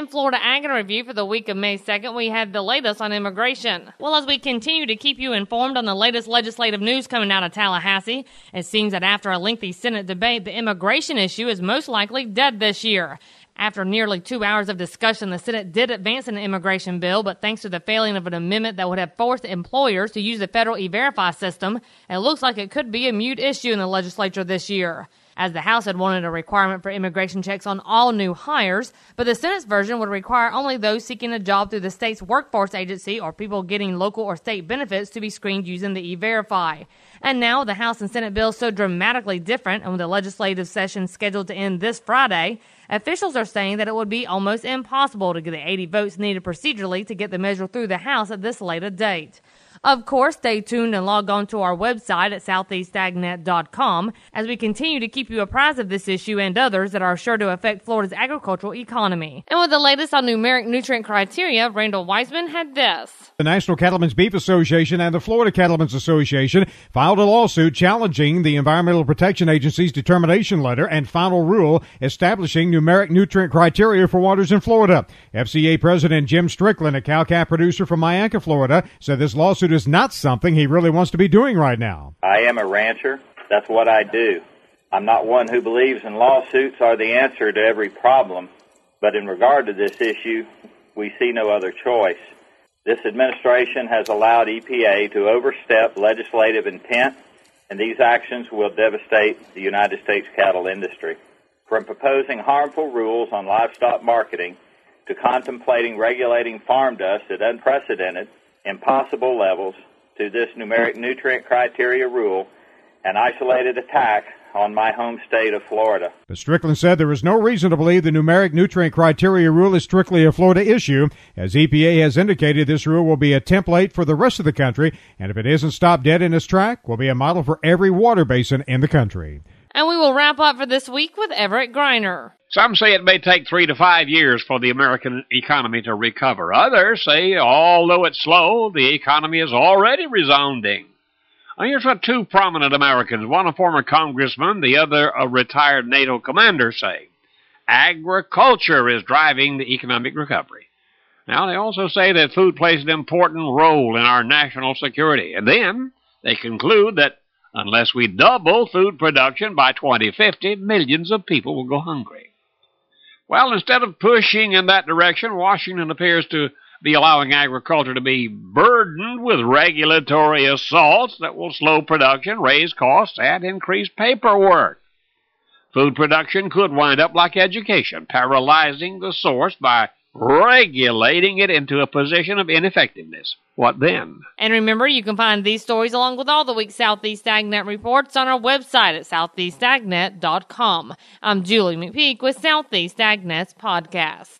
In Florida Ag and Review for the week of May 2nd, we have the latest on immigration. Well, as we continue to keep you informed on the latest legislative news coming out of Tallahassee, it seems that after a lengthy Senate debate, the immigration issue is most likely dead this year. After nearly two hours of discussion, the Senate did advance an immigration bill, but thanks to the failing of an amendment that would have forced employers to use the federal E-Verify system, it looks like it could be a mute issue in the legislature this year as the House had wanted a requirement for immigration checks on all new hires, but the Senate's version would require only those seeking a job through the state's workforce agency or people getting local or state benefits to be screened using the E-Verify. And now the House and Senate bills so dramatically different and with the legislative session scheduled to end this Friday, officials are saying that it would be almost impossible to get the 80 votes needed procedurally to get the measure through the House at this late a date. Of course, stay tuned and log on to our website at southeastagnet.com as we continue to keep you apprised of this issue and others that are sure to affect Florida's agricultural economy. And with the latest on numeric nutrient criteria, Randall Wiseman had this. The National Cattlemen's Beef Association and the Florida Cattlemen's Association filed a lawsuit challenging the Environmental Protection Agency's determination letter and final rule establishing numeric nutrient criteria for waters in Florida. FCA President Jim Strickland, a cow-calf producer from Myakka, Florida, said this lawsuit is not something he really wants to be doing right now. I am a rancher. That's what I do. I'm not one who believes in lawsuits are the answer to every problem, but in regard to this issue, we see no other choice. This administration has allowed EPA to overstep legislative intent, and these actions will devastate the United States cattle industry. From proposing harmful rules on livestock marketing to contemplating regulating farm dust at unprecedented impossible levels to this numeric nutrient criteria rule an isolated attack on my home state of Florida. But Strickland said there is no reason to believe the numeric nutrient criteria rule is strictly a Florida issue, as EPA has indicated this rule will be a template for the rest of the country, and if it isn't stopped dead in its track, will be a model for every water basin in the country. And we will wrap up for this week with Everett Griner. Some say it may take three to five years for the American economy to recover. Others say, although it's slow, the economy is already resounding. Now, here's what two prominent Americans, one a former congressman, the other a retired NATO commander, say. Agriculture is driving the economic recovery. Now, they also say that food plays an important role in our national security. And then they conclude that unless we double food production by 2050, millions of people will go hungry. Well, instead of pushing in that direction, Washington appears to be allowing agriculture to be burdened with regulatory assaults that will slow production, raise costs, and increase paperwork. Food production could wind up like education, paralyzing the source by regulating it into a position of ineffectiveness. What then? And remember, you can find these stories along with all the week's Southeast Agnet reports on our website at southeastagnet.com. I'm Julie McPeak with Southeast Agnet's podcast.